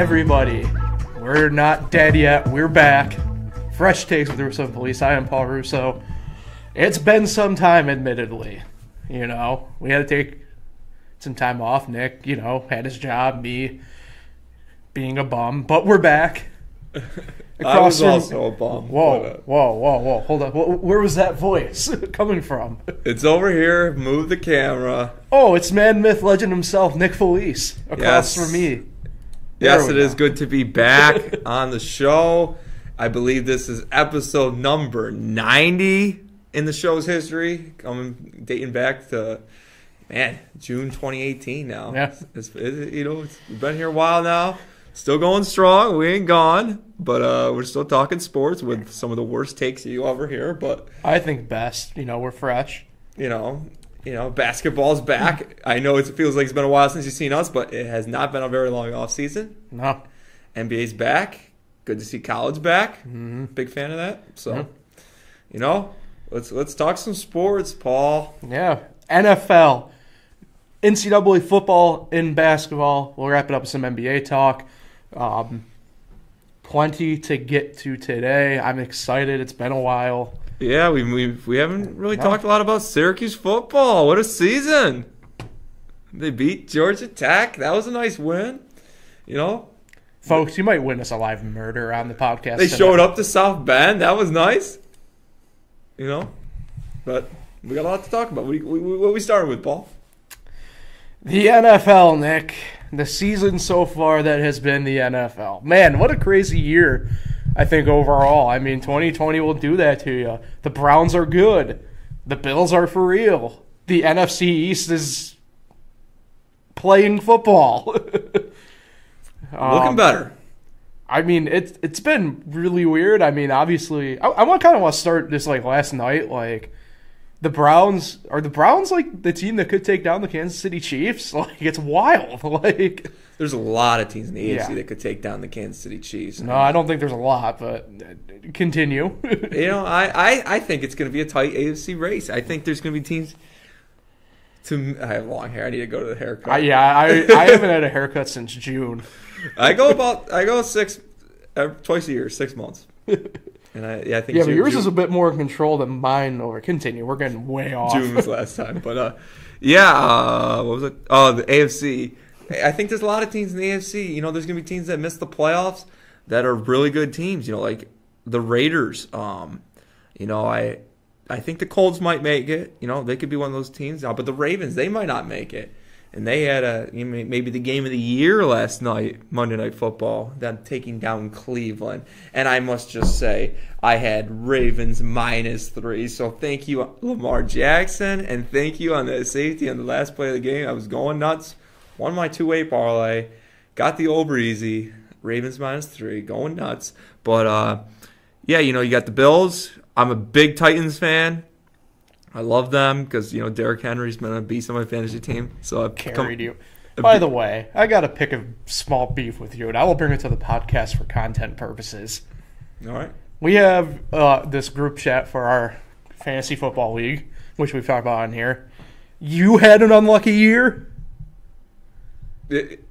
everybody. We're not dead yet. We're back. Fresh takes with Russo Felice. I am Paul Russo. It's been some time, admittedly. You know, we had to take some time off. Nick, you know, had his job. Me being a bum, but we're back. I was also a bum. Whoa, but, uh, whoa, whoa, whoa! Hold up. Where was that voice coming from? it's over here. Move the camera. Oh, it's man, myth, legend himself, Nick Felice, across Yes. from me. Yes, it is go. good to be back on the show. I believe this is episode number 90 in the show's history, coming dating back to man June 2018. Now, Yeah. it's, it's, you know, we've been here a while now. Still going strong. We ain't gone, but uh, we're still talking sports with some of the worst takes you ever hear. But I think best. You know, we're fresh. you know, you know, basketball's back. I know it feels like it's been a while since you've seen us, but it has not been a very long off season. No, NBA's back. Good to see college back. Big fan of that. So, you know, let's let's talk some sports, Paul. yeah. NFL, NCAA football, in basketball. We'll wrap it up with some NBA talk. Um, plenty to get to today. I'm excited. It's been a while. Yeah, we we we haven't really No. talked a lot about Syracuse football. What a season! They beat Georgia Tech. That was a nice win. You know, Folks, you might witness a live murder on the podcast. they tonight. showed up to South Bend. That was nice. You know, but we got a lot to talk about. What, we, we, what we started with, Paul? The NFL, Nick. The season so far that has been the NFL. Man, what a crazy year, I think, overall. I mean, 2020 will do that to you. The Browns are good. The Bills are for real. The NFC East is playing football. Looking Um, better. I mean, it's it's been really weird. I mean, obviously, I, I want kind of want to start this like last night. Like, the Browns are the Browns like the team that could take down the Kansas City Chiefs. Like, it's wild. Like, There's a lot of teams in the AFC Yeah. that could take down the Kansas City Chiefs. no, I don't think there's a lot, but uh, continue. You know, I, I, I think it's going to be a tight AFC race. I think there's going to be teams. To I have long hair. I need to go to the haircut. I, yeah, I I haven't had a haircut since June. I go about I go six uh, twice a year, six months. And I yeah I think Yeah, but yours is a bit more in control than mine. Over continue. We're getting way off. June was last time, but uh, yeah, uh, what was it? Oh, the AFC. I think there's a lot of teams in the AFC. You know, there's gonna be teams that miss the playoffs that are really good teams. You know, like the Raiders. Um, you know, I I think the Colts might make it. You know, they could be one of those teams. Uh, but the Ravens, they might not make it. And they had a you know, maybe the game of the year last night, Monday Night Football, them taking down Cleveland. And I must just say, I had Ravens minus three. So thank you, Lamar Jackson, and thank you on the safety on the last play of the game. I was going nuts. Won my two way parlay, got the over easy. Ravens minus three, going nuts. But uh, yeah, you know, you got the Bills. I'm a big Titans fan. I love them because you know Derrick Henry's been a beast on my fantasy team. So I've carried you. By the way, I got to pick a small beef with you, and I will bring it to the podcast for content purposes. All right. We have uh, this group chat for our fantasy football league, which we've talked about on here. You had an unlucky year,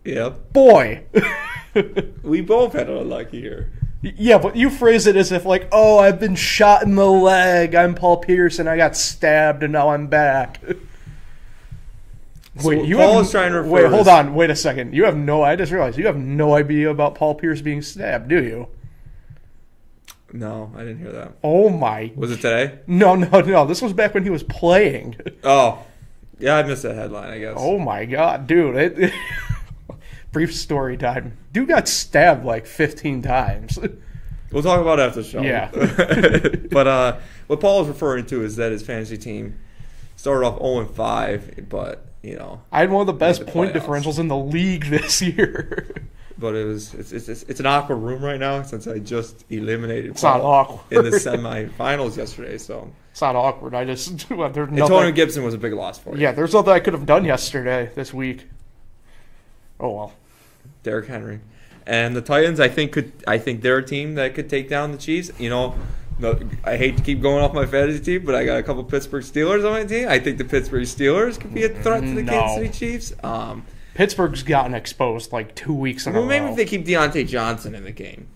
Yeah. boy. We both had a lucky year. Yeah, but you phrase it as if like, oh, I've been shot in the leg. I'm Paul Pearson. I got stabbed, and now I'm back. So Paul is trying to refer wait. Hold on. Wait a second. You have no. I just realized you have no idea about Paul Pierce being stabbed, do you? No, I didn't hear that. Oh my. Was it today? No, no, no. This was back when he was playing. Oh, yeah, I missed that headline. I guess. Oh my god, dude! It, brief story time. Dude got stabbed like 15 times. We'll talk about it after the show. Yeah. but uh, what Paul is referring to is that his fantasy team started off 0 5, but you know, I had one of the best the point playoffs. differentials in the league this year. but it was it's it's, it's, it's an awkward room right now since I just eliminated It's not awkward. in the semifinals yesterday. So It's not awkward. I just there's nothing. Antonio. Gibson was a big loss for you. Yeah, there's nothing I could have done yesterday this week. Oh well. Derrick Henry. And the Titans, I think could I think they're a team that could take down the Chiefs. You know, no, I hate to keep going off my fantasy team, but I got a couple Pittsburgh Steelers on my team. I think the Pittsburgh Steelers could be a threat to the No. Kansas City Chiefs. Um, Pittsburgh's gotten exposed like two weeks in Well, maybe row. if they keep Diontae Johnson in the game.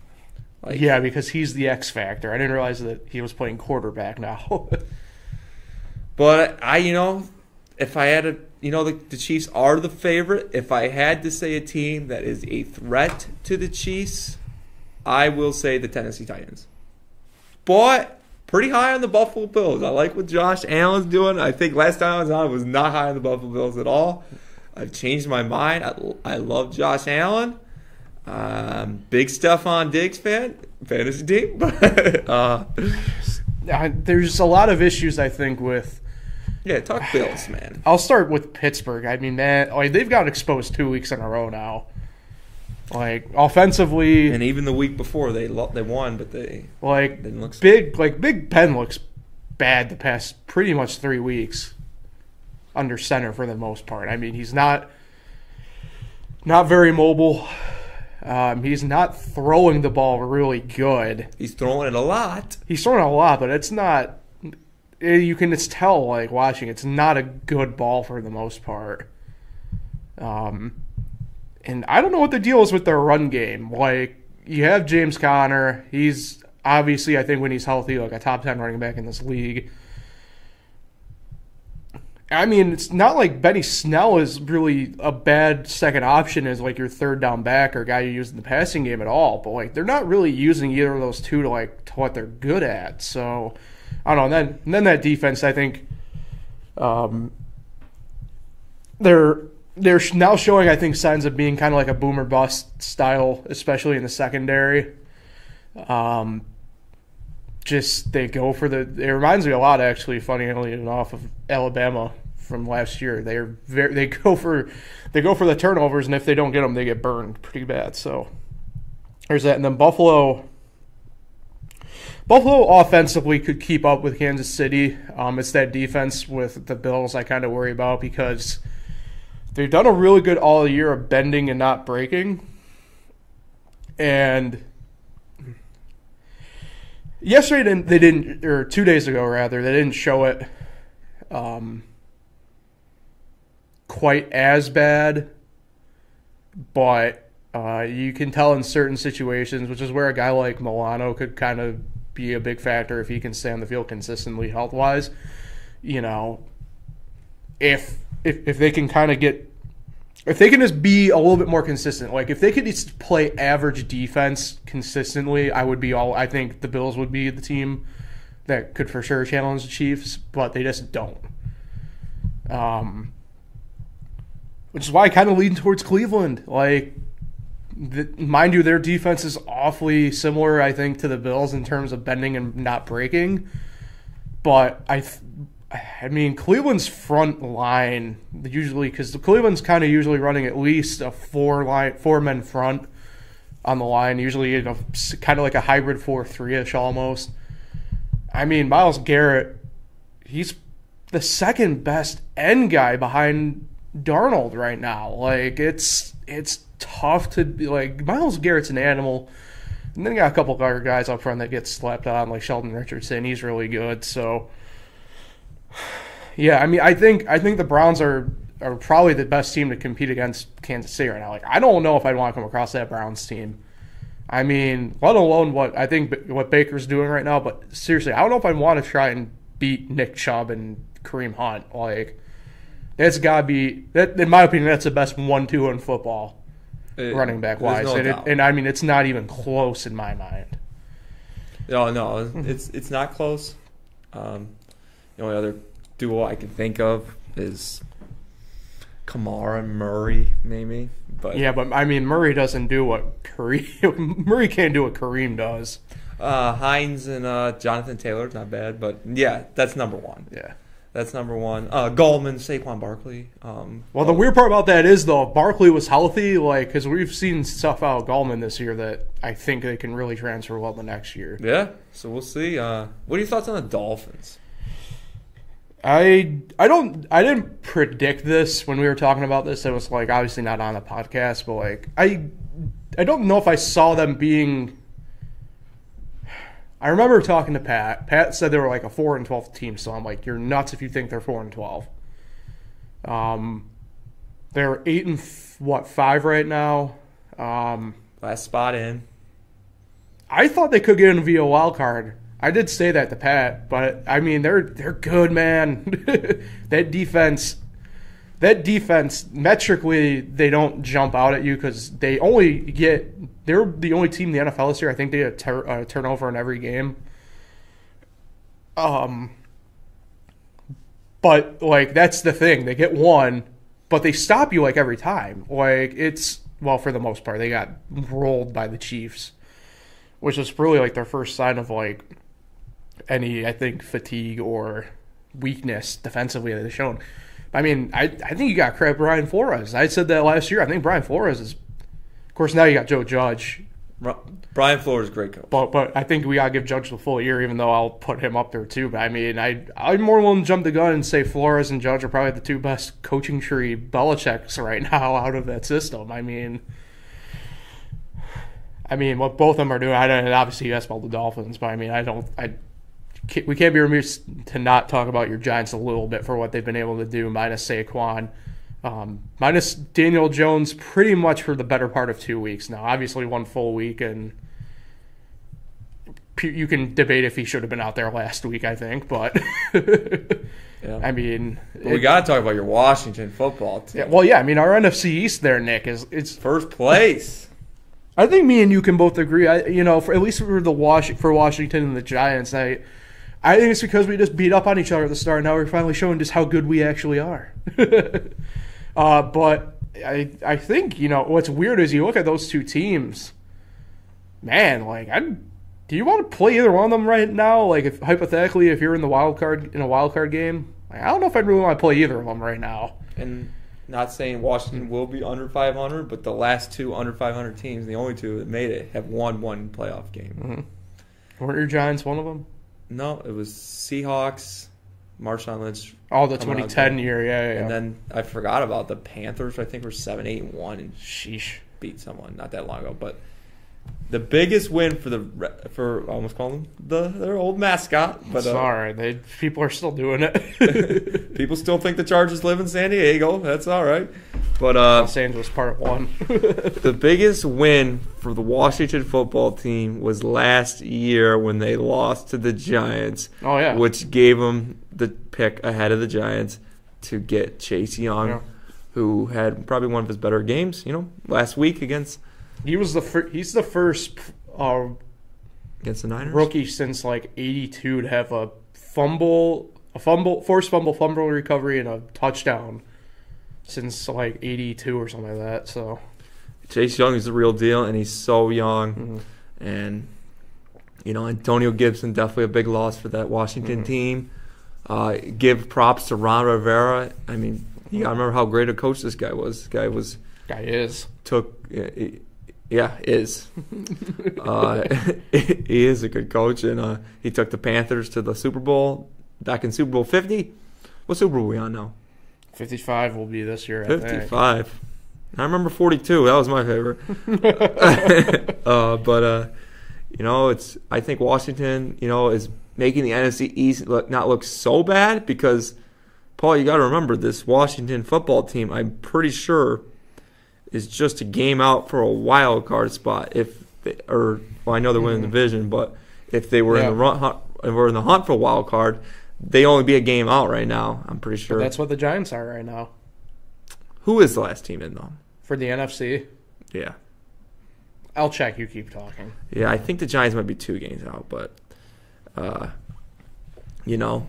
Like, yeah, because he's the X factor. I didn't realize that he was playing quarterback now. But I, you know, if I had a, you know, the, the Chiefs are the favorite. If I had to say a team that is a threat to the Chiefs, I will say the Tennessee Titans. But pretty high on the Buffalo Bills. I like what Josh Allen's doing. I think last time I was on, I was not high on the Buffalo Bills at all. I've changed my mind. I, I love Josh Allen. Um, big Stefon Diggs fan, fantasy team, Uh, There's a lot of issues I think with. Yeah, talk Bills, man. I'll start with Pittsburgh. I mean, man, like they've gotten exposed two weeks in a row now. Like offensively, And even the week before they lo- they won, but they like didn't look. big, like Big Ben looks bad the past pretty much three weeks under center for the most part. I mean, he's not not very mobile. Um, he's not throwing the ball really good. He's throwing it a lot. He's throwing a lot, but it's not. Eh, You can just tell, like watching, it's not a good ball for the most part. Um, and I don't know what the deal is with their run game. Like you have James Conner, he's obviously, I think, when he's healthy, like a top ten running back in this league. I mean, it's not like Benny Snell is really a bad second option as like your third down back or guy you use in the passing game at all. But like they're not really using either of those two to like to what they're good at. So I don't know. And then and then that defense, I think, um, they're they're now showing I think signs of being kind of like a boomer bust style, especially in the secondary. Um, just they go for the. It reminds me a lot, actually, funnily enough, of Alabama from last year. They're very they go for they go for the turnovers, and if they don't get them, they get burned pretty bad. So there's that, and then Buffalo. Buffalo offensively could keep up with Kansas City. Um, it's that defense with the Bills I kind of worry about because they've done a really good all year of bending and not breaking. And yesterday didn't, they didn't, or two days ago rather, they didn't show it um, quite as bad, but uh, you can tell in certain situations, which is where a guy like Milano could kind of be a big factor if he can stay on the field consistently health wise. You know, if if if they can kind of get if they can just be a little bit more consistent, like if they could just play average defense consistently, I would be all. I think the Bills would be the team that could for sure challenge the Chiefs, but they just don't. Um, which is why I kind of lean towards Cleveland. Like, the, mind you, their defense is awfully similar, I think, to the Bills in terms of bending and not breaking. But I, th- I mean, Cleveland's front line usually because the Cleveland's kind of usually running at least a four line, four men front on the line. Usually, you know, kind of like a hybrid four three ish almost. I mean, Myles Garrett, he's the second best end guy behind Donald right now. Like it's it's tough to be like Myles Garrett's an animal. And then you got a couple other guys up front that get slapped on, like Sheldon Richardson. He's really good. So yeah, I mean, I think I think the Browns are are probably the best team to compete against Kansas City right now. Like, I don't know if I'd want to come across that Browns team. I mean, let alone what I think what Baker's doing right now. But seriously, I don't know if I'd want to try and beat Nick Chubb and Kareem Hunt. Like, that's got to be that. In my opinion, that's the best one-two in football, It- running back wise. no and, it, and I mean, it's not even close in my mind. No, no, it's it's not close. Um, the only other duo I can think of is Kamara and Murray, maybe. But Yeah, but I mean, Murray doesn't do what Kareem Murray can't do what Kareem does. uh, Hines and uh, Jonathan Taylor, not bad. But yeah, that's number one. Yeah. That's number one. Uh, Gallman, Saquon Barkley. Um, Well, the weird part about that is though, if Barkley was healthy, like because we've seen stuff out of Gallman this year that I think they can really transfer well the next year. yeah. So we'll see. Uh, what are your thoughts on the Dolphins? I I don't I didn't predict this when we were talking about this. It was like obviously not on the podcast, but like I I don't know if I saw them being. I remember talking to Pat. Pat said they were like a four and twelve team, so I'm like, you're nuts if you think they're four and twelve. Um, They're eight and f- what five right now. Um, Last spot in. I thought they could get in via wild card. I did say that to Pat, but I mean they're they're good, man. that defense, that defense, metrically they don't jump out at you because they only get. They're the only team in the NFL this year. I think they get a, tur- a turnover in every game. Um, but like that's the thing. They get one, but they stop you like every time. Like it's well for the most part they got rolled by the Chiefs, which is really like their first sign of like any I think fatigue or weakness defensively that they've shown. I mean, I I think you got credit Brian Flores. I said that last year. I think Brian Flores is, of course, now you got Joe Judge, Brian Flores, is great coach. but but I think we gotta give Judge the full year, even though I'll put him up there too. But I mean, I I'm more willing to jump the gun and say Flores and Judge are probably the two best coaching tree Belichick's right now out of that system. I mean. I mean, what both of them are doing. I don't. Obviously, you asked about the Dolphins, but I mean, I don't. I we can't be remiss to not talk about your Giants a little bit for what they've been able to do, minus Saquon, um, minus Daniel Jones, pretty much for the better part of two weeks now. Obviously, one full week, and you can debate if he should have been out there last week. I think, but Yeah. I mean, But we got to talk about your Washington football team. yeah, well, yeah. I mean, our NFC East there, Nick, is it's First place. I think me and you can both agree. I, you know, for at least for the Wash for Washington and the Giants, I, I think it's because we just beat up on each other at the start. Now we're finally showing just how good we actually are. uh, but I, I think you know what's weird is you look at those two teams. Man, like I, do you want to play either one of them right now? Like if hypothetically, if you're in the wild card in a wild card game, like, I don't know if I'd really want to play either of them right now. and not saying Washington will be under 500, but the last two under 500 teams, the only two that made it, have won one playoff game. Weren't your Giants one of them? No, it was Seahawks, Marshawn Lynch, Oh, the Coming out 2010 year, yeah, yeah. yeah. and then I forgot about the Panthers. I think were seven, eight, and one, and Sheesh. beat someone not that long ago. But the biggest win for the for I almost call them the their old mascot, but uh, Sorry, they people are still doing it. people still think the Chargers live in San Diego. That's all right. But uh, Los Angeles Part One. The biggest win for the Washington football team was last year when they lost to the Giants, oh yeah, which gave them the pick ahead of the Giants to get Chase Young, Yeah. who had probably one of his better games, you know, last week against he was the fir- he's the first uh, against the Niners. rookie since like '82 to have a fumble, a fumble, forced fumble, fumble recovery, and a touchdown since like '82 or something like that. So Chase Young is the real deal, and he's so young. mhm. And you know, Antonio Gibson definitely a big loss for that Washington Mhm. team. Uh, give props to Ron Rivera. I mean, you gotta remember how great a coach this guy was. This guy was guy is. took yeah is uh, he is a good coach and uh, he took the Panthers to the Super Bowl back in Super Bowl fifty. What Super Bowl are we on now? 55 will be this year. I think. Fifty five. I remember forty two. That was my favorite. uh, but uh, you know, it's I think Washington, you know, is making the NFC East look not look so bad because Paul, you got to remember this Washington football team. I'm pretty sure is just a game out for a wild card spot. If they, or well, I know they're winning the Mhm. division, but if they were in the run, hunt, if we're in the hunt for a wild card, they only be a game out right now. I'm pretty But sure. that's what the Giants are right now Who is the last team in though? for the NFC. Yeah. I'll check. You keep talking. Yeah, I think the Giants might be two games out, but uh, you know,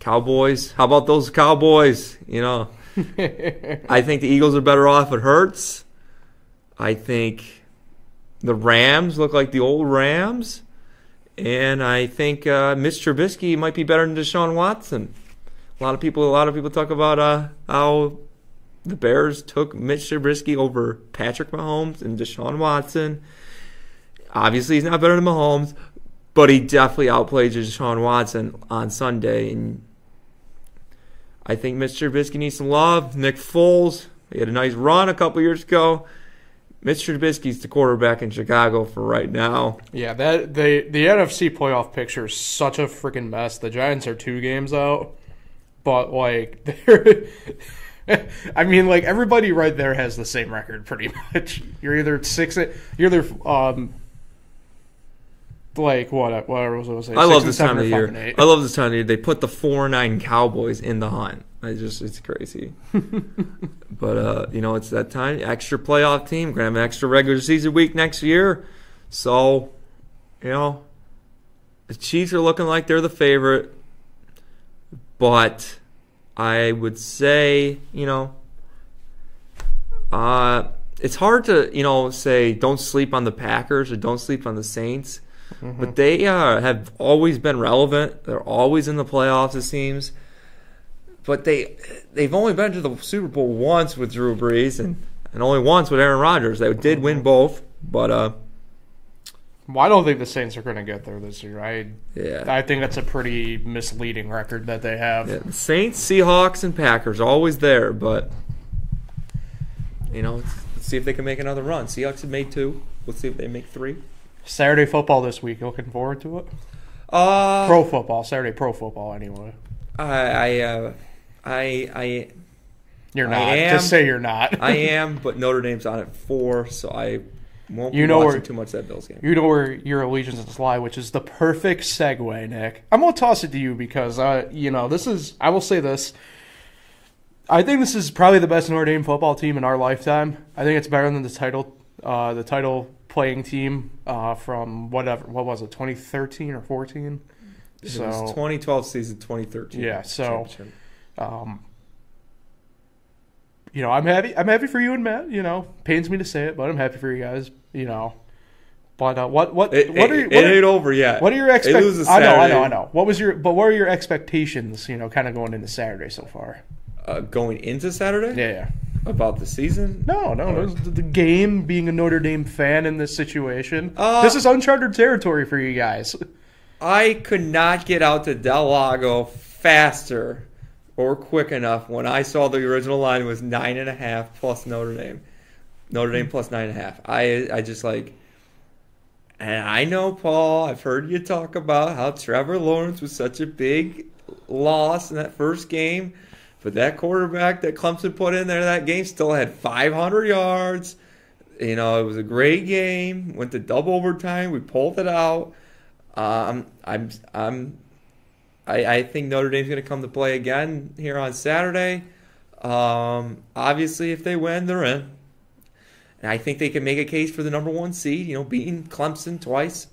Cowboys. How about those Cowboys? You know, I think the Eagles are better off. It hurts. I think the Rams look like the old Rams, and I think uh, Mitch Trubisky might be better than Deshaun Watson. A lot of people, a lot of people talk about uh, how the Bears took Mitch Trubisky over Patrick Mahomes and Deshaun Watson. Obviously, he's not better than Mahomes, but he definitely outplayed Deshaun Watson on Sunday. And I think Mr. Trubisky needs some love. Nick Foles, he had a nice run a couple years ago. Mitch Trubisky's the quarterback in Chicago for right now. Yeah, that the the NFC playoff picture is such a freaking mess. The Giants are two games out, but like they're I mean, like everybody right there has the same record, pretty much. You're either six, you're either um, like what? What was I gonna say? I love this time of year. eight. I love this time of year. They put the four nine Cowboys in the hunt. I just it's crazy. but uh, you know, it's that time. Extra playoff team. Gonna have an extra regular season week next year. So, you know, the Chiefs are looking like they're the favorite. But I would say, you know, uh, it's hard to, you know, say don't sleep on the Packers or don't sleep on the Saints. But they uh, have always been relevant. They're always in the playoffs, it seems. But they they've only been to the Super Bowl once with Drew Brees and, and only once with Aaron Rodgers. They did win both, but uh, Well, I don't think the Saints are going to get there this year. I yeah. I think that's a pretty misleading record that they have. Yeah, the Saints, Seahawks, and Packers are always there, but you know, let's, let's see if they can make another run. Seahawks have made two. Let's see if they make three. Saturday football this week. Looking forward to it. Uh, Pro football. Saturday pro football. Anyway, I I uh, I I you're not. I am- Just say you're not. I am, but Notre Dame's on at four, so I won't be You know watching where- too much that Bills game. You know where your allegiances lie, which is the perfect segue, Nick. I'm gonna toss it to you because uh, you know this is. I will say this. I think this is probably the best Notre Dame football team in our lifetime. I think it's better than the title, uh, the title playing team uh, from whatever. What was it, 2013 or 14? It was So 2012 season, 2013. Yeah, so- um, you know, I'm happy. I'm happy for you and Matt. You know, pains me to say it, but I'm happy for you guys. You know, but uh, what what it, what are it what are, ain't over yet. What are your expectations? I know, I know, I know. What was your but what are your expectations? You know, kind of going into Saturday so far. Uh, going into Saturday Yeah, yeah. About the season. No, no, no. The, the game, being a Notre Dame fan in this situation, Uh, this is uncharted territory for you guys. I could not get out to Del Lago faster or quick enough when I saw the original line was nine and a half plus Notre Dame. Notre Dame plus nine and a half. I I just like and I know Paul, I've heard you talk about how Trevor Lawrence was such a big loss in that first game. But that quarterback that Clemson put in there that game still had 500 yards. You know, it was a great game. Went to double overtime. We pulled it out. Um, I'm, I'm, I, I think Notre Dame's going to come to play again here on Saturday. Um, obviously, if they win, they're in. And I think they can make a case for the number one seed. You know, beating Clemson twice.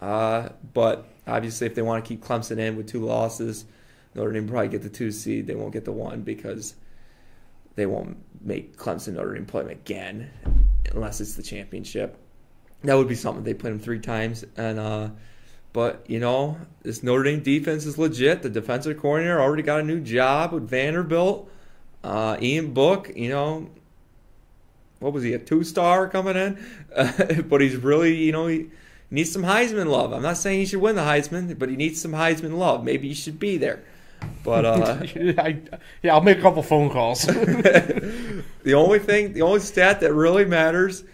Uh, but obviously, if they want to keep Clemson in with two losses, Notre Dame probably get the two seed. They won't get the one because they won't make Clemson Notre Dame play them again unless it's the championship. That would be something. They played them three times, and uh, but you know this Notre Dame defense is legit. The defensive coordinator already got a new job with Vanderbilt. Uh, Ian Book, you know, what was he a two star coming in? but he's really, you know, he needs some Heisman love. I'm not saying he should win the Heisman, but he needs some Heisman love. Maybe he should be there. But uh, I, yeah, I'll make a couple phone calls. the only thing, the only stat that really matters,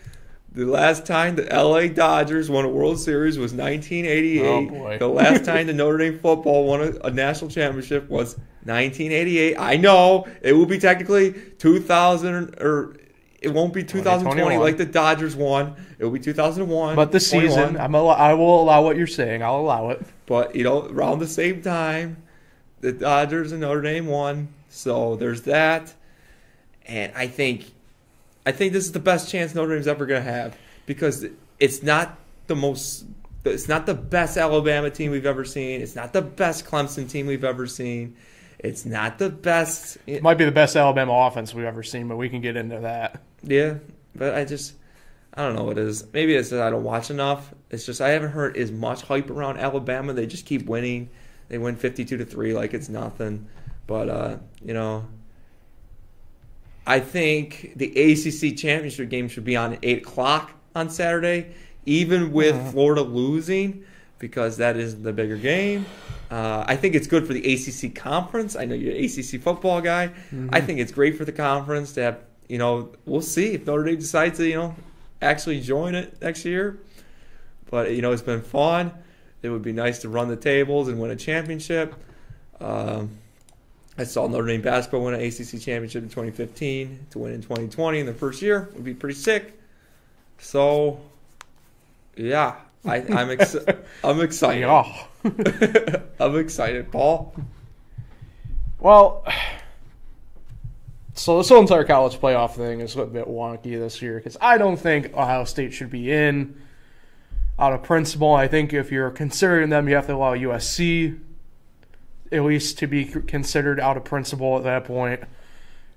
the last time the LA Dodgers won a World Series was 1988. Oh, boy. The last time the Notre Dame football won a, a national championship was 1988. I know it will be technically 2000 or it won't be 2020 like the Dodgers won. It will be 2001. but the season, I'm al- I will allow what you're saying. I'll allow it. But you know, around the same time, the Dodgers and Notre Dame won. So there's that. And I think I think this is the best chance Notre Dame's ever gonna have because it's not the most it's not the best Alabama team we've ever seen. It's not the best Clemson team we've ever seen. It's not the best It might be the best Alabama offense we've ever seen, but we can get into that. Yeah, but I just I don't know what it is. Maybe it's that I don't watch enough. It's just I haven't heard as much hype around Alabama. They just keep winning. They win fifty-two to three like it's nothing. But uh, you know, I think the ACC championship game should be on at eight o'clock on Saturday, even with Mhm. Florida losing, because that is the bigger game. Uh, I think it's good for the ACC conference. I know you're an ACC football guy. I think it's great for the conference to have. You know, we'll see if Notre Dame decides to you know actually join it next year. But you know, it's been fun. It would be nice to run the tables and win a championship. Um, I saw Notre Dame basketball win an ACC championship in 2015. To win in 2020 in the first year would be pretty sick. So, yeah, I, I'm ex- I'm excited. Yeah. I'm excited, Paul. Well, so this whole entire college playoff thing is a bit wonky this year because I don't think Ohio State should be in. Out of principle, I think if you're considering them, you have to allow USC at least to be considered out of principle at that point.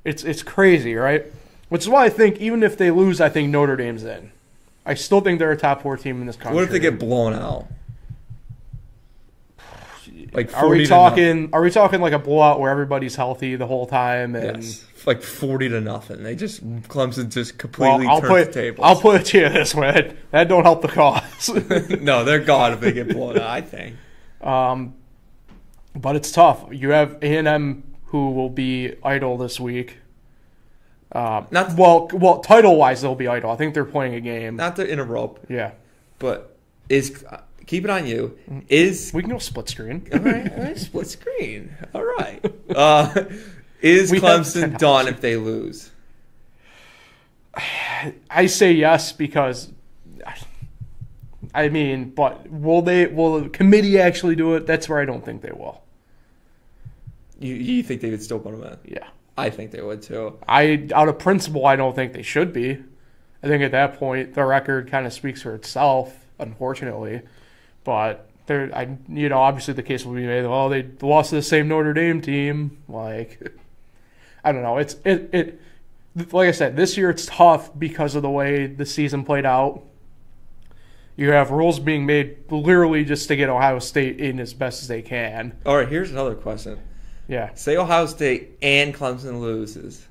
It's it's crazy, right? Which is why I think even if they lose, I think Notre Dame's in. I still think they're a top four team in this country. What if they get blown out? Like Are we talking? Are we talking like a blowout where everybody's healthy the whole time? And Yes, like forty to nothing. They just Clemson just well, completely I'll turns put the tables. I'll put it to you this way: that don't help the cause. no, they're gone if they get blown out. I think. um, but it's tough. You have A and M who will be idle this week. Um, Not- well, well, title wise they'll be idle. I think they're playing a game. Not to interrupt, yeah, but is keep it on you. Is we can go split screen. all right, all right, split screen. All right. Uh, is We Clemson done if they lose? I say yes because. I mean, but will they? Will the committee actually do it? That's where I don't think they will. You you think they would still put them in? Yeah. I think they would too. I out of principle, I don't think they should be. I think at that point the record kind of speaks for itself, unfortunately. But there, I you know obviously the case will be made. Well, they lost to the same Notre Dame team. Like, I don't know. It's it it. Like I said, this year it's tough because of the way the season played out. You have rules being made literally just to get Ohio State in as best as they can. All right. Here's another question. Yeah, Say Ohio State and Clemson loses.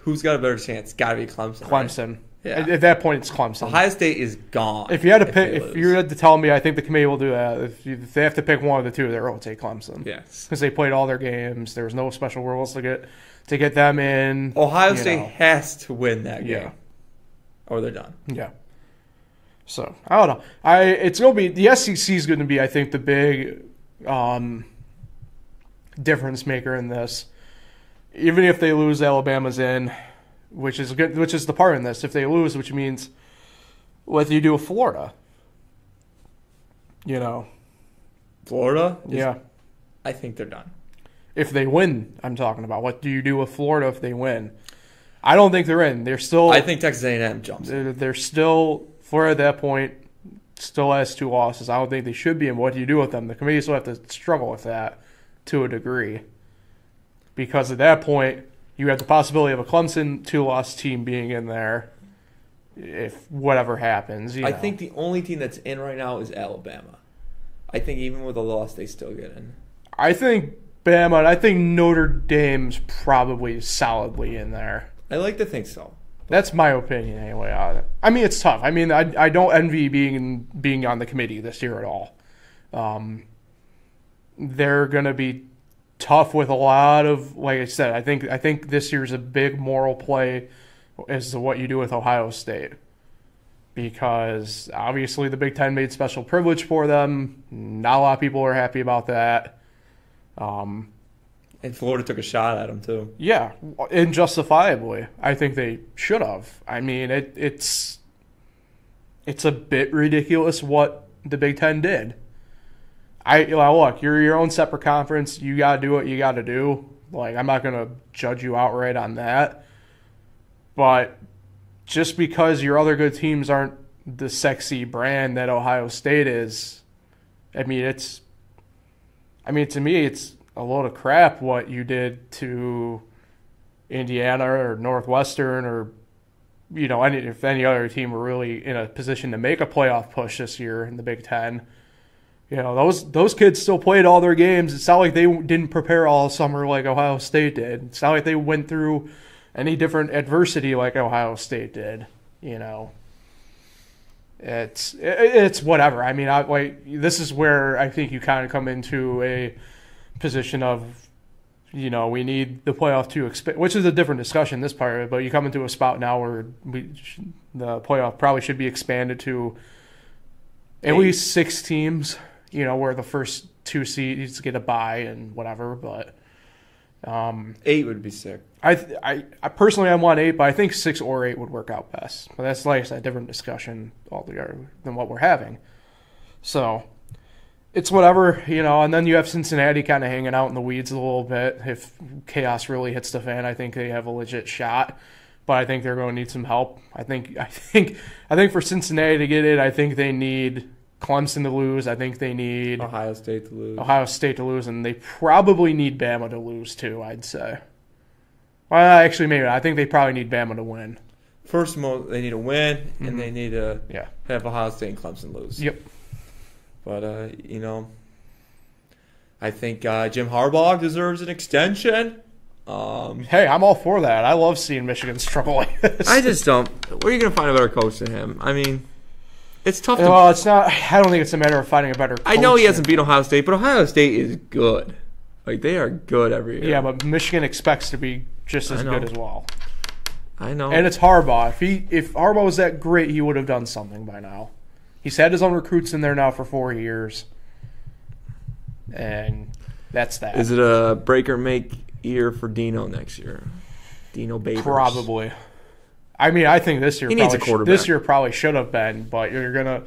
Who's got a better chance? Got to be Clemson. right? Yeah. At, at that point, it's Clemson. Ohio State is gone. If you had to they pick, if you had to tell me, I think the committee will do that. If, you, if they have to pick one of the two, they're going to take Clemson yes, because they played all their games. There was no special rules to get to get them in. Ohio State know. has to win that game, Yeah. or they're done. Yeah. So I don't know. I it's gonna be the SEC is going to be, I think, the big um, difference maker in this. Even if they lose, Alabama's in, which is good. Which is the part in this. If they lose, which means what do you do with Florida? You know, Florida, is- yeah. I think they're done. If they win, I'm talking about. What do you do with Florida if they win? I don't think they're in. They're still. I think Texas A&M jumps. They're, they're still Florida at that point still has two losses. I don't think they should be. And what do you do with them? The committee still have to struggle with that to a degree, because at that point you have the possibility of a Clemson two loss team being in there if whatever happens. You I know. think the only team that's in right now is Alabama. I think even with a loss, they still get in. I think Bama. and I think Notre Dame's probably solidly in there. I like to think so. That's my opinion anyway. on it. I mean, it's tough. I mean, I, I don't envy being being on the committee this year at all. Um, they're gonna be tough with a lot of, like I said. I think I think this year's a big moral play as to what you do with Ohio State, because obviously the Big Ten made special privilege for them. Not a lot of people are happy about that. Um, And Florida took a shot at them too. yeah, and justifiably, I think they should have. I mean, it, it's it's a bit ridiculous what the Big Ten did. I look, you're your own separate conference. You gotta do what you gotta do. Like, I'm not gonna judge you outright on that. But just because your other good teams aren't the sexy brand that Ohio State is, I mean, it's. I mean, to me, it's a load of crap what you did to Indiana or Northwestern or you know any if any other team were really in a position to make a playoff push this year in the Big Ten. You know those those kids still played all their games. It's not like they didn't prepare all summer like Ohio State did. It's not like they went through any different adversity like Ohio State did. You know, it's it's whatever. I mean, I like this is where I think you kind of come into a position of you know we need the playoff to expand, which is a different discussion this part of it. But you come into a spot now where we sh- the playoff probably should be expanded to at Eight. least six teams. You know, where the first two seeds get a bye and whatever. But Um, Eight would be sick. I, th- I, I personally I want eight, but I think six or eight would work out best. But that's like a different discussion altogether than what we're having. So it's whatever, you know. And then you have Cincinnati kind of hanging out in the weeds a little bit. If chaos really hits the fan, I think they have a legit shot. But I think they're going to need some help. I think I think I think for Cincinnati to get it, I think they need Clemson to lose. I think they need Ohio State to lose. Ohio State to lose, and they probably need Bama to lose too. I'd say. Well, actually, maybe. I think they probably need Bama to win. First of all, they need to win, Mhm. and they need to Yeah. have Ohio State and Clemson lose. Yep. But uh, you know, I think uh, Jim Harbaugh deserves an extension. Um, Hey, I'm all for that. I love seeing Michigan struggle like this. I just don't. Where are you going to find a better coach than him? I mean, it's tough to. well, it's not. I don't think it's a matter of finding a better. I know he hasn't beat Ohio State, but Ohio State is good. Like they are good every year. Yeah, but Michigan expects to be just as good as well. I know. And it's Harbaugh. If he if Harbaugh was that great, he would have done something by now. He's had his own recruits in there now for four years, and that's that. is it a break or make year for Dino next year? Dino Babers. Probably. I mean, I think this year He needs a probably sh- quarterback. this year probably should have been, but you're gonna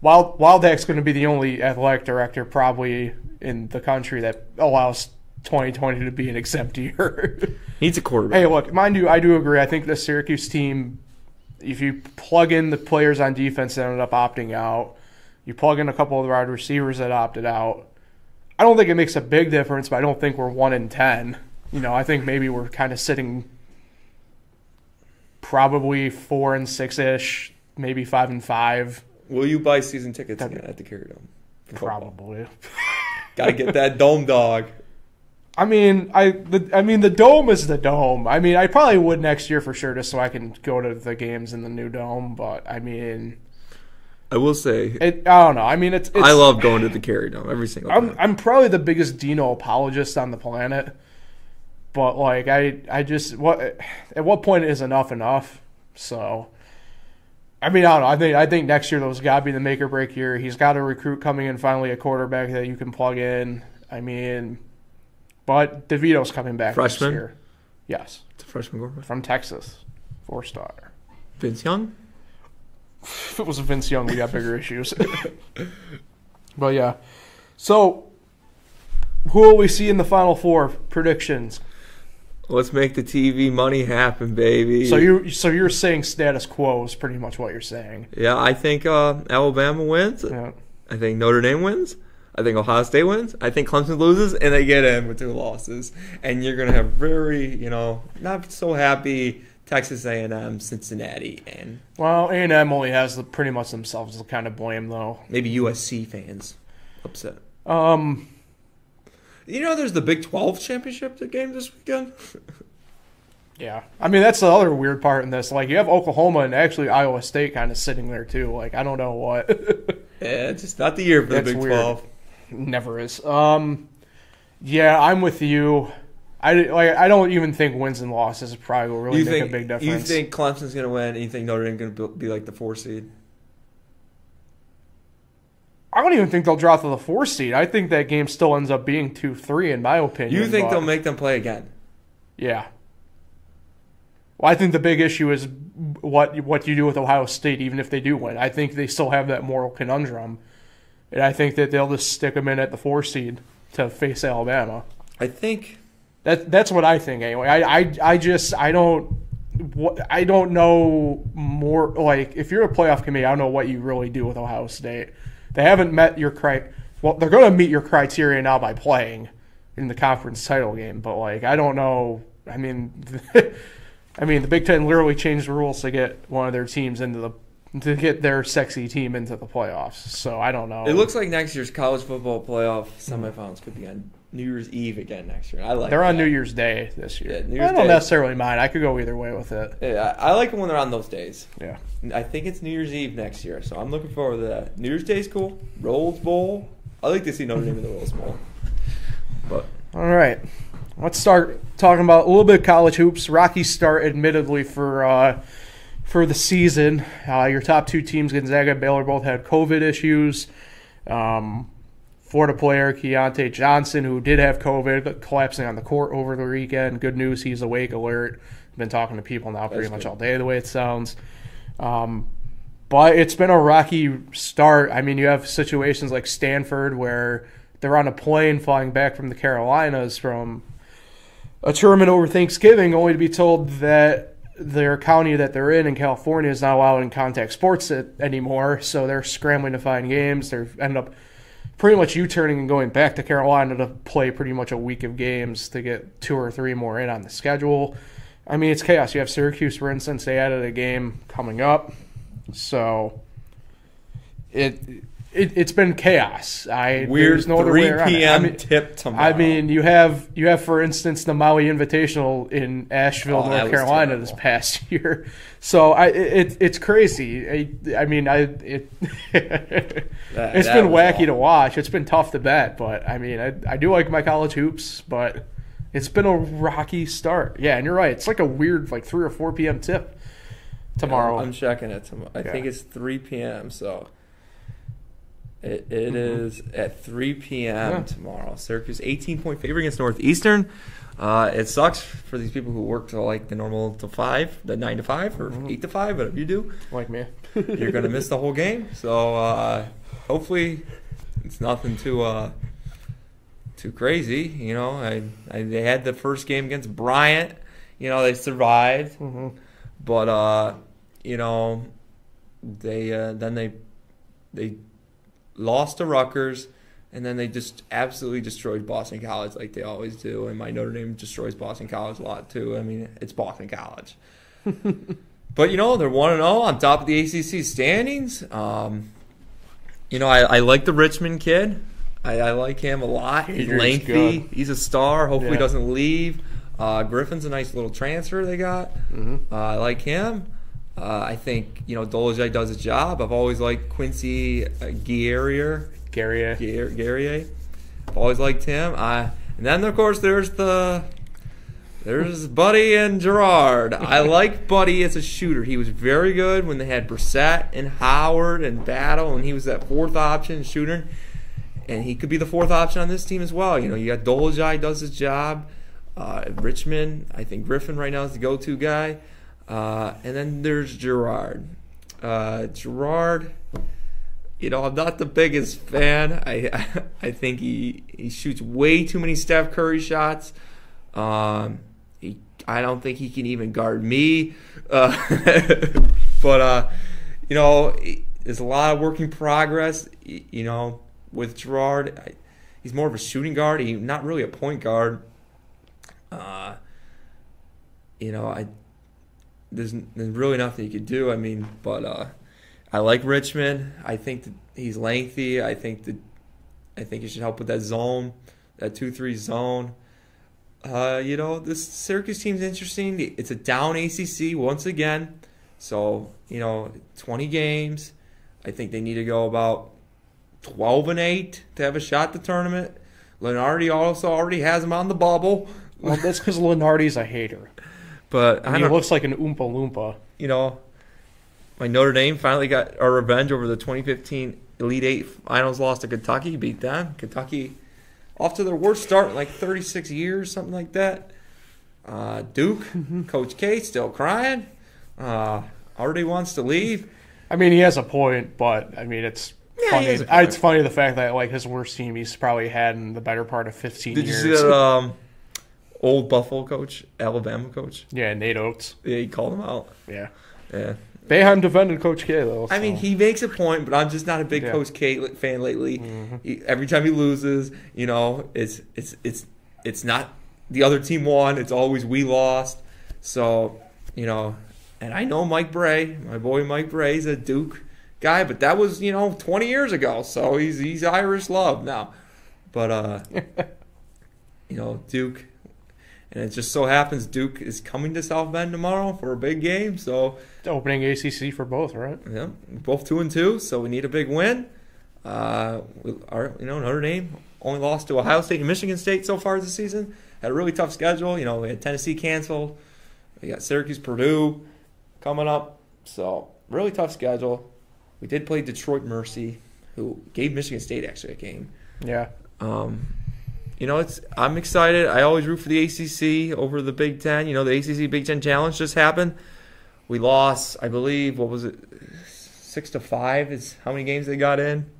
Wild Wildhack's going to be the only athletic director probably in the country that allows 2020 to be an exempt year. Needs a quarterback. hey, look, mind you, I do agree. I think the Syracuse team, if you plug in the players on defense that ended up opting out, you plug in a couple of the wide receivers that opted out. I don't think it makes a big difference, but I don't think we're one in ten. You know, I think maybe we're kind of sitting probably four and six ish, maybe five and five, Will you buy season tickets again at the Carrier Dome? probably. Got to get that dome dog. I mean, I the I mean the dome is the dome. I mean, I probably would next year for sure, just so I can go to the games in the new dome. But I mean, I will say, it. I don't know. I mean, it's. it's I love going to the Carrier Dome every single I'm time. I'm probably the biggest Dino apologist on the planet. But like I I just what at what point is enough enough? So I mean I don't know. I think I think next year those got to be the make or break year. He's got to recruit coming in finally a quarterback that you can plug in. I mean, but DeVito's coming back Freshman? next year. Yes, It's a freshman quarterback. from Texas, four star. Vince Young. If it was Vince Young, we got bigger issues. but yeah, so who will we see in the final four predictions? Let's make the TV money happen, baby. So you so you're saying status quo is pretty much what you're saying. yeah, I think uh, Alabama wins. Yeah. I think Notre Dame wins. I think Ohio State wins. I think Clemson loses, and they get in with two losses. And you're gonna have very, you know, not so happy Texas A&M, Cincinnati, and Well, A and M only has the, pretty much themselves to kind of blame though. maybe USC fans upset. Um, You know, there's the Big 12 championship game this weekend. yeah. I mean that's the other weird part in this. Like you have Oklahoma and actually Iowa State kind of sitting there too. Like I don't know what. yeah, it's just not the year for That's the Big weird. 12. Never is. Um, yeah, I'm with you. I like. I don't even think wins and losses probably will really you make think a big difference. you think Clemson's gonna win, and you think Notre Dame's gonna be like the four seed? I don't even think they'll drop to the four seed. I think that game still ends up being two three in my opinion. You think but- they'll make them play again? Yeah. Well, I think the big issue is what what you do with Ohio State, even if they do win. I think they still have that moral conundrum, and I think that they'll just stick them in at the four seed to face Alabama. I think That that's what I think anyway. I I, I just I don't what I don't know more like if you're a playoff committee, I don't know what you really do with Ohio State. They haven't met your cri well, they're going to meet your criteria now by playing in the conference title game, but like I don't know. I mean, I mean the Big Ten literally changed the rules to get one of their teams into the to get their sexy team into the playoffs. So I don't know. it looks like next year's college football playoff semifinals could be on New Year's Eve again next year. I like. they're on that. New Year's Day this year. Yeah, New I don't Day. necessarily mind. I could go either way with it. Yeah, I I like it when they're on those days. Yeah. I think it's New Year's Eve next year, so I'm looking forward to that. New Year's Day's cool. Rose Bowl. I like to see Notre Dame in the Rose Bowl. But All right. Let's start talking about a little bit of college hoops. Rocky start, admittedly, for uh, for the season. Uh, your top two teams, Gonzaga and Baylor, both had COVID issues. Um, Florida player Keyontae Johnson, who did have COVID, collapsing on the court over the weekend. Good news, he's awake, alert. Been talking to people now pretty That's much good. all day, the way it sounds. Um, but it's been a rocky start. I mean, you have situations like Stanford where they're on a plane flying back from the Carolinas from a tournament over Thanksgiving, only to be told that their county that they're in in California is not allowing contact sports anymore. So they're scrambling to find games. They're ended up pretty much U-turning and going back to Carolina to play pretty much a week of games to get two or three more in on the schedule. I mean, it's chaos. You have Syracuse, for instance, they added a game coming up, so it, it it's been chaos. I Weird there's no other way 3 p.m. I mean, tip tomorrow. I mean, you have you have, for instance, the Maui Invitational in Asheville, Oh, North Carolina, this past year. So I, it, it's crazy. I, I mean, I it That- it's that been wacky awful. to watch. It's been tough to bet, but I mean, I, I do like my college hoops, but it's been a rocky start. Yeah, and you're right. It's like a weird, like three or four p.m. tip tomorrow. I'm checking it tomorrow. I Yeah. think it's 3 p.m. So it, it Mhm. is at 3 p.m. Yeah. tomorrow. Syracuse 18 point favor against Northeastern. Uh, it sucks for these people who work to like the normal to five, the nine to five or Mhm. eight to five, whatever you do. like me, You're gonna miss the whole game. So uh, hopefully it's nothing too uh, too crazy. You know, I, I they had the first game against Bryant. You know, they survived. hmm But uh, you know, they uh, then they they lost to Rutgers, and then they just absolutely destroyed Boston College like they always do. And my Notre Dame destroys Boston College a lot too. I mean, it's Boston College. but you know, they're one and zero on top of the ACC standings. Um, you know, I, I like the Richmond kid. I, I like him a lot. He's lengthy. good. He's a star. Hopefully, Yeah. doesn't leave. Uh, Griffin's a nice little transfer they got. hmm Uh, I like him. Uh, I think you know Dolezaj does his job. I've always liked Quincy uh, Guerrier. Uh, Guerrier. I've always liked him. I and then of course there's the there's Buddy and Girard. I like Buddy as a shooter. He was very good when they had Brissett and Howard and Battle, and he was that fourth option shooter. And he could be the fourth option on this team as well. You know, you got Dolezaj does his job. Uh, Richmond, I think Griffin right now is the go-to guy. Uh, and then there's Girard. Uh, Girard, you know, I'm not the biggest fan. I I think he he shoots way too many Steph Curry shots. Um, he, I don't think he can even guard me. Uh, but uh, you know, there's a lot of work in progress. You know, with Girard, I, he's more of a shooting guard. He's not really a point guard. Uh, you know, I there's, there's really nothing you could do. I mean, but uh, I like Richmond. I think that he's lengthy. I think that I think he should help with that zone, that two three zone. Uh, you know, this Syracuse team's interesting. It's a down ACC once again, so you know, 20 games. I think they need to go about 12 and eight to have a shot at the tournament. Lunardi also already has him on the bubble, Well, that's because Lunardi's a hater. But I And he looks like an Oompa Loompa. you know, my Notre Dame finally got our revenge over the 2015 Elite Eight finals loss to Kentucky. Beat them. Kentucky off to their worst start in like 36 years, something like that. Uh, Duke, Coach K still crying. Uh, already wants to leave. I mean, he has a point, but I mean, it's Yeah, funny. has a point. It's funny the fact that like his worst team he's probably had in the better part of 15 Did you years. see that um, old Buffalo coach, Alabama coach? Yeah, Nate Oats. Yeah, he called him out. Yeah, Yeah. Boeheim defended Coach K though. I mean, he makes a point, but I'm just not a big Yeah. Coach K fan lately. Mhm. He, every time he loses, you know, it's it's it's it's not the other team won. It's always we lost. So you know, and I know Mike Brey, my boy Mike Brey, Brey's a Duke guy, but that was you know 20 years ago. So he's he's Irish love now. But uh, you know, Duke. And it just so happens Duke is coming to South Bend tomorrow for a big game, so opening ACC for both, right? yeah, both two and two, so we need a big win. Uh, we- our, you know, Notre Dame only lost to Ohio State and Michigan State so far this season. Had a really tough schedule. You know, we had Tennessee canceled. We got Syracuse, Purdue coming up. So really tough schedule. We did play Detroit Mercy, who gave Michigan State actually a game. Yeah. Um, you know, it's I'm excited. I always root for the ACC over the Big Ten. You know, the ACC Big Ten Challenge just happened. We lost, I believe, what was it, six to five is how many games they got in.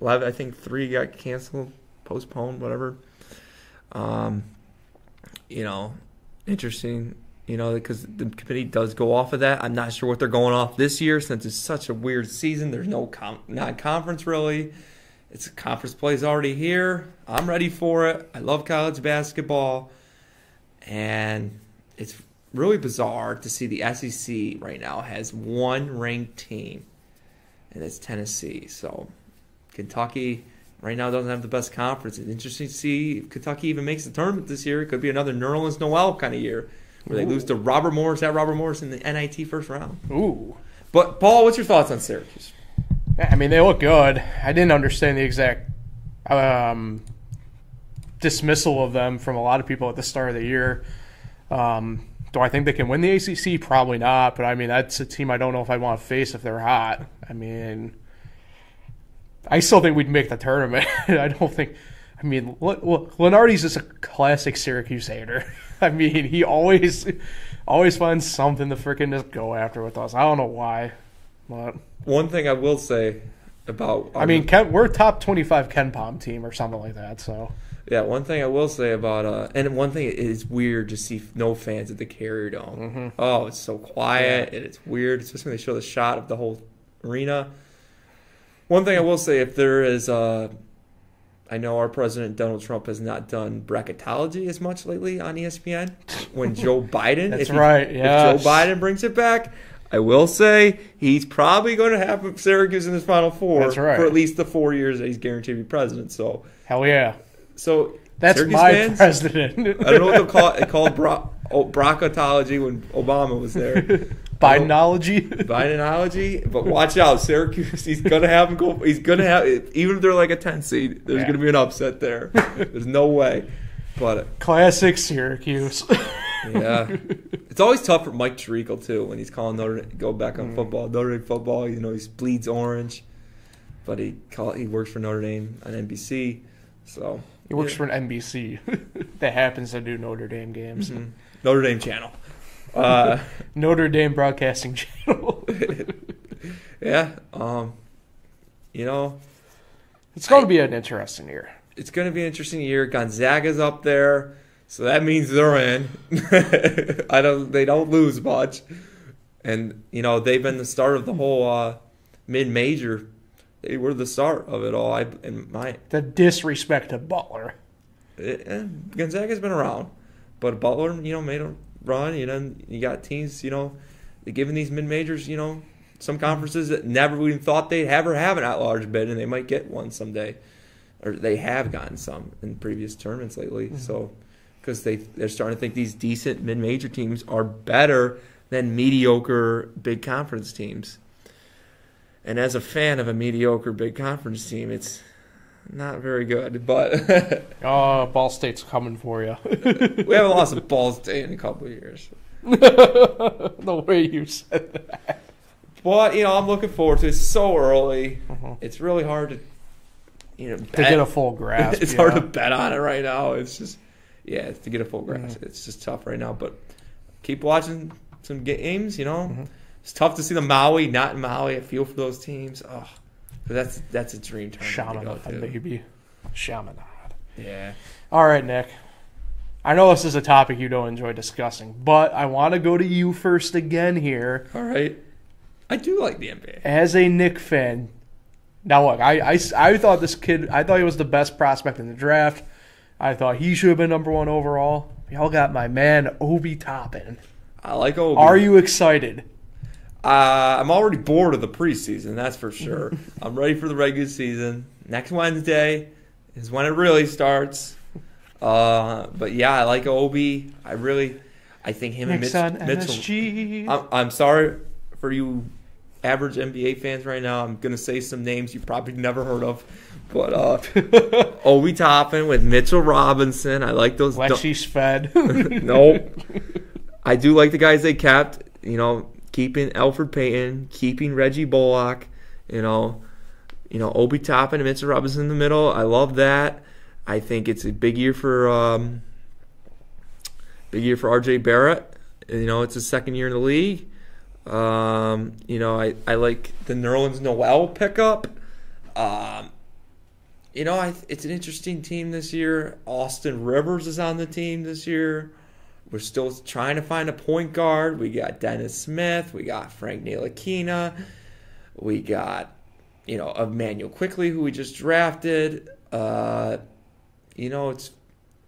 Eleven, I think three got canceled, postponed, whatever. Um, you know, interesting. You know, because the committee does go off of that. I'm not sure what they're going off this year since it's such a weird season. There's no non-conference really. It's conference play is already here. I'm ready for it. I love college basketball, and it's really bizarre to see the SEC right now has one ranked team, and it's Tennessee. So Kentucky right now doesn't have the best conference. It's interesting to see if Kentucky even makes the tournament this year. It could be another Nerlens Noel kind of year where they lose to Robert Morris at Robert Morris in the NIT first round. Ooh. But Paul, what's your thoughts on Syracuse? I mean, they look good. I didn't understand the exact um, dismissal of them from a lot of people at the start of the year. Um, do I think they can win the ACC? Probably not. But I mean, that's a team I don't know if I want to face if they're hot. I mean, I still think we'd make the tournament. I don't think. I mean, Lunardi's just a classic Syracuse hater. I mean, he always, always finds something to freaking just go after with us. I don't know why, but One thing I will say about I mean, Ken, we're top twenty-five KenPom team or something like that. So Yeah, one thing I will say about uh, and one thing it is weird to see no fans at the Carrier Dome. Mhm. Oh, it's so quiet and it's weird, especially when they show the shot of the whole arena. One thing I will say, if there is, uh, I know our president Donald Trump has not done bracketology as much lately on ESPN. When Joe Biden, That's if he- right, yes. Joe Biden brings it back. I will say he's probably going to have Syracuse in his Final Four That's right. for at least the four years that he's guaranteed to be president. So, hell yeah, so that's Syracuse my fans, president. I don't know what they'll call it. They called bro- oh, bracketology when Obama was there. Bidenology. Bidenology, but watch out, Syracuse. He's gonna have him go. He's gonna have even if they're like a ten seed. There's Yeah. gonna be an upset there. There's no way. But Classic Syracuse. yeah, it's always tough for Mike Tirico too when he's calling Notre go back Mm. on football. Notre Dame football. You know he bleeds orange, but he call he works for Notre Dame on NBC. So he works yeah. for an NBC that happens to do Notre Dame games. Mhm. Notre Dame channel. Uh, Notre Dame Broadcasting Channel. yeah. Um, you know, it's going to be an interesting year. it's going to be an interesting year. Gonzaga's up there, so that means they're in. I don't. They don't lose much, and you know they've been the start of the whole uh, mid-major. They were the start of it all. I in my The disrespect to Butler. eh, eh, Gonzaga's been around, but Butler, you know, made a run. You know, you got teams. You know, they're giving these mid-majors. You know, some conferences that never even thought they'd ever have an at-large bid, and they might get one someday, or they have gotten some in previous tournaments lately. So, because they they're starting to think these decent mid-major teams are better than mediocre big conference teams. And as a fan of a mediocre big conference team, it's not very good. But Oh, Ball State's coming for you. we haven't lost a Ball State in a couple of years. the way you said that. But you know, I'm looking forward to it. It's so early. Mhm. It's really hard to, you know, To get a full grasp. it's yeah. hard to bet on it right now. It's just, yeah, to get a full grasp, Mhm. it's just tough right now. But keep watching some games. You know, Mhm. it's tough to see the Maui not in Maui. I feel for those teams. Oh, but that's that's a dream go Chaminade, to. baby. Chaminade. Yeah. All right, Nick. I know this is a topic you don't enjoy discussing, but I want to go to you first again here. All right. I do like the NBA. As a Knick fan, now look, I, I, I thought this kid, I thought he was the best prospect in the draft. I thought he should have been number one overall. Y'all got my man Obi Toppin. I like Obi. Are you excited? Uh, I'm already bored of the preseason, that's for sure. I'm ready for the regular season. Next Wednesday is when it really starts. Uh, but yeah, I like Obi. I really, I think him Nick's and Mitch, Mitchell. MSG. I'm, I'm sorry for you average NBA fans right now. I'm gonna say some names you probably never heard of, but uh, Obi Toppin with Mitchell Robinson. I like those. Lexi Sved. Nope. I do like the guys they kept. You know, keeping Elfrid Payton, keeping Reggie Bullock. You know, You know, Obi Toppin and Mitchell Robinson in the middle. I love that. I think it's a big year for um, big year for RJ Barrett. You know, it's his second year in the league. Um, you know, I, I like the Nerlens Noel pickup. Um, you know, I, it's an interesting team this year. Austin Rivers is on the team this year. We're still trying to find a point guard. We got Dennis Smith. We got Frank Ntilikina. We got, you know, Immanuel Quickley, who we just drafted. Uh, you know, it's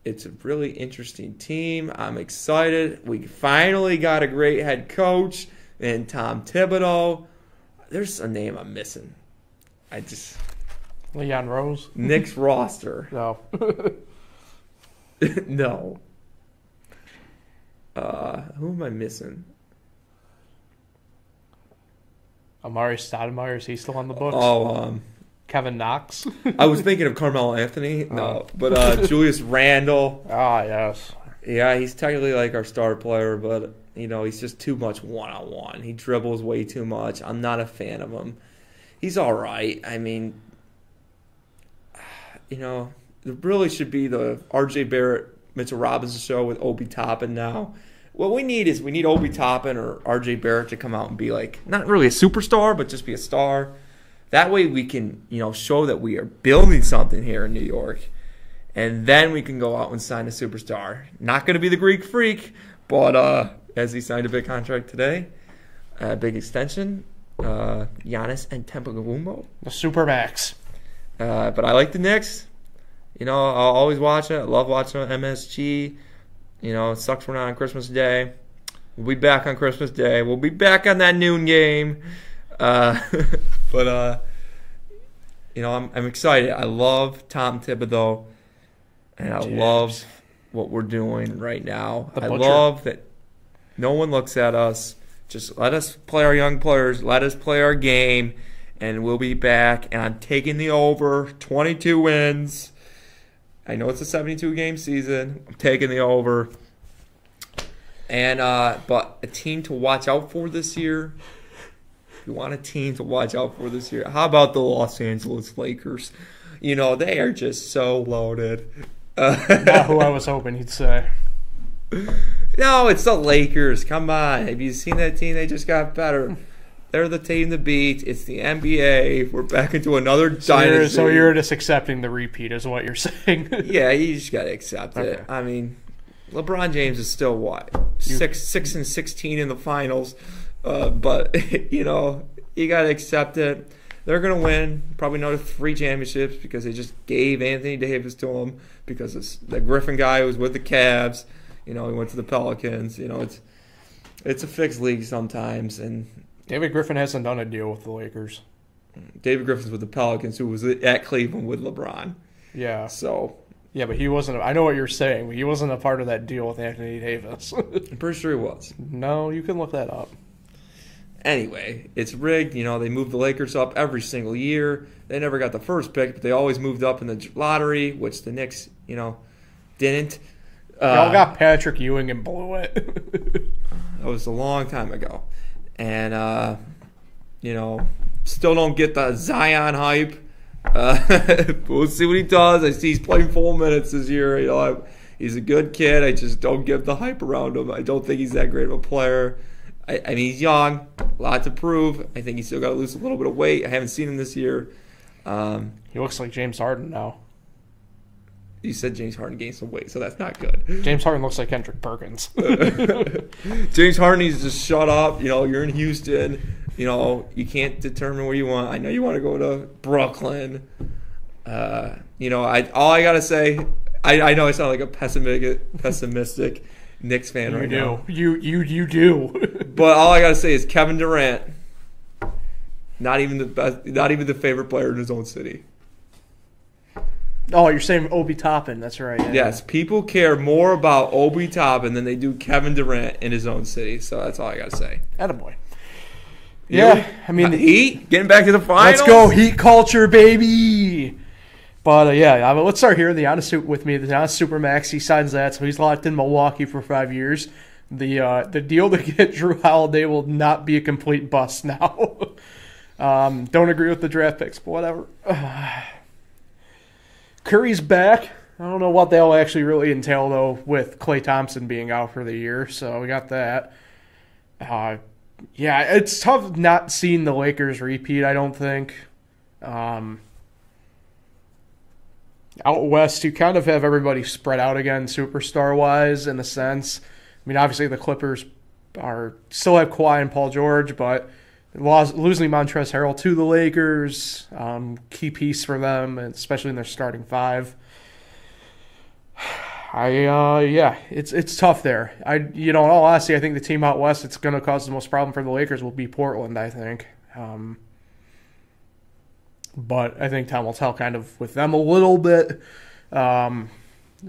it's a really interesting team. I'm excited. We finally got a great head coach and Tom Thibodeau. There's a name I'm missing. I just Leon Rose. Knicks roster. No. no. Uh, who am I missing? Amar'e Stoudemire is he still on the books? Oh, um, Kevin Knox. I was thinking of Carmelo Anthony. No, but uh, Julius Randle. Ah, yes. Yeah, he's technically like our star player, but you know he's just too much one on one. He dribbles way too much. I'm not a fan of him. He's all right. I mean, you know, it really should be the R.J. Barrett, Mitchell Robinson show with Obi Toppin now. What we need is we need Obi Toppin or R.J. Barrett to come out and be like not really a superstar, but just be a star. That way we can you know show that we are building something here in New York and then we can go out and sign a superstar. Not going to be the Greek Freak, but uh, as he signed a big contract today, a big extension, uh, Giannis and Antetokounmpo. The Supermax. Uh, but I like the Knicks. You know, I'll always watch it. I love watching MSG. You know, it sucks we're not on Christmas Day. We'll be back on Christmas Day. We'll be back on that noon game. Uh, but uh, you know, I'm I'm excited. I love Tom Thibodeau and I Yes. love what we're doing right now. I love that no one looks at us. Just let us play our young players. Let us play our game, and we'll be back. And I'm taking the over 22 wins. I know it's a 72 game season. I'm taking the over. And uh, but a team to watch out for this year. If you want a team to watch out for this year, how about the Los Angeles Lakers? You know they are just so loaded. Uh, Not who I was hoping he'd say. no, it's the Lakers. Come on. Have you seen that team? They just got better. They're the team to beat. It's the NBA. We're back into another So you're, dynasty. so you're just accepting the repeat, is what you're saying. yeah, you just gotta accept it. I mean, LeBron James is still what six, six and sixteen in the finals, uh, but you know you gotta accept it. They're gonna win probably another three championships because they just gave Anthony Davis to them because it's the Griffin guy who was with the Cavs. You know, he went to the Pelicans. You know, it's it's a fixed league sometimes, and David Griffin hasn't done a deal with the Lakers. David Griffin's with the Pelicans, who was at Cleveland with LeBron. Yeah. So Yeah, but he wasn't. I know what you're saying, but he wasn't a part of that deal with Anthony Davis. I'm pretty sure he was. no, you can look that up. Anyway, it's rigged. You know, they move the Lakers up every single year. They never got the first pick, but they always moved up in the lottery, which the Knicks, you know, didn't. Uh, Y'all got Patrick Ewing and blew it. that was a long time ago, and uh, you know, still don't get the Zion hype. Uh, we'll see what he does. I see he's playing four minutes this year. You know, I, he's a good kid. I just don't give the hype around him. I don't think he's that great of a player. I, I mean, he's young, a lot to prove. I think he's still got to lose a little bit of weight. I haven't seen him this year. Um, he looks like James Harden now. You said James Harden gained some weight, so that's not good. James Harden looks like Kendrick Perkins. James Harden needs to just shut up. You know, you're in Houston. You know, you can't determine where you want. I know you want to go to Brooklyn. Uh, you know, I all I gotta say, I, I know I sound like a pessimistic, pessimistic Knicks fan you right do. now, You you you do. but all I gotta say is Kevin Durant, not even the best, not even the favorite player in his own city. Oh, you're saying Obi Toppin? That's right. yeah. Yes, people care more about Obi Toppin than they do Kevin Durant in his own city. So that's all I gotta say. Attaboy. You? Yeah, I mean, the Heat getting back to the finals. Let's go Heat culture, baby. But uh, yeah, I mean, let's start here. The suit with me. The Giannis Supermax. He signs that, so he's locked in Milwaukee for five years. The uh, the deal to get Jrue Holiday will not be a complete bust now. Um, don't agree with the draft picks, but whatever. Curry's back. I don't know what they'll actually really entail though, with Klay Thompson being out for the year. So we got that. Uh, yeah, it's tough not seeing the Lakers repeat. I don't think. Um, out west, you kind of have everybody spread out again, superstar wise, in a sense. I mean, obviously the Clippers are still have Kawhi and Paul George, but losing Montrezl Harrell to the Lakers, um, key piece for them, especially in their starting five. I uh, yeah, it's it's tough there. I you know, in all honesty, I think the team out west that's going to cause the most problem for the Lakers will be Portland. I think. Um, but I think time will tell kind of with them a little bit. Um,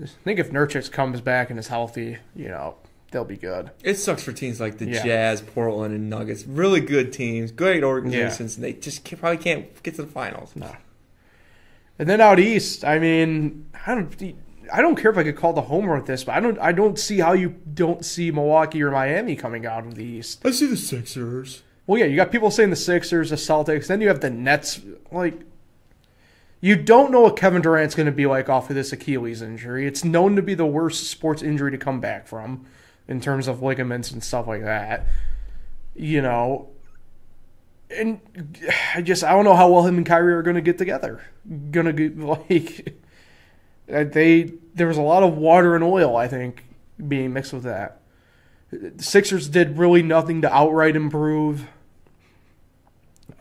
I think if Nurkic comes back and is healthy, you know, they'll be good. It sucks for teams like the Yeah. Jazz, Portland, and Nuggets. Really good teams, great organizations, and they just ca- probably can't get to the finals. No. And then out east, I mean, I don't, I don't care if I could call the homer with this, but I don't, I don't see how you don't see Milwaukee or Miami coming out of the East. I see the Sixers. Well, yeah, you got people saying the Sixers, the Celtics, then you have the Nets. Like, you don't know what Kevin Durant's going to be like off of this Achilles injury. It's known to be the worst sports injury to come back from, in terms of ligaments and stuff like that. You know, and I just I don't know how well him and Kyrie are going to get together. Going to get like they there was a lot of water and oil I think being mixed with that. The Sixers did really nothing to outright improve.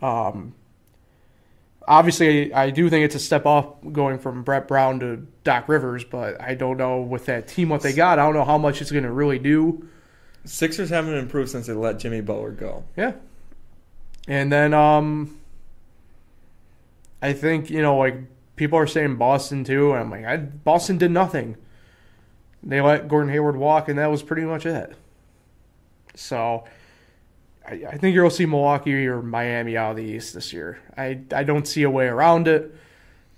Um, obviously, I do think it's a step off going from Brett Brown to Doc Rivers, but I don't know with that team what they got. I don't know how much it's going to really do. Sixers haven't improved since they let Jimmy Butler go. Yeah. And then um I think, you know, like people are saying Boston too, and I'm like, I, Boston did nothing. They let Gordon Hayward walk and that was pretty much it. So I, I think you'll see Milwaukee or Miami out of the East this year. I, I don't see a way around it.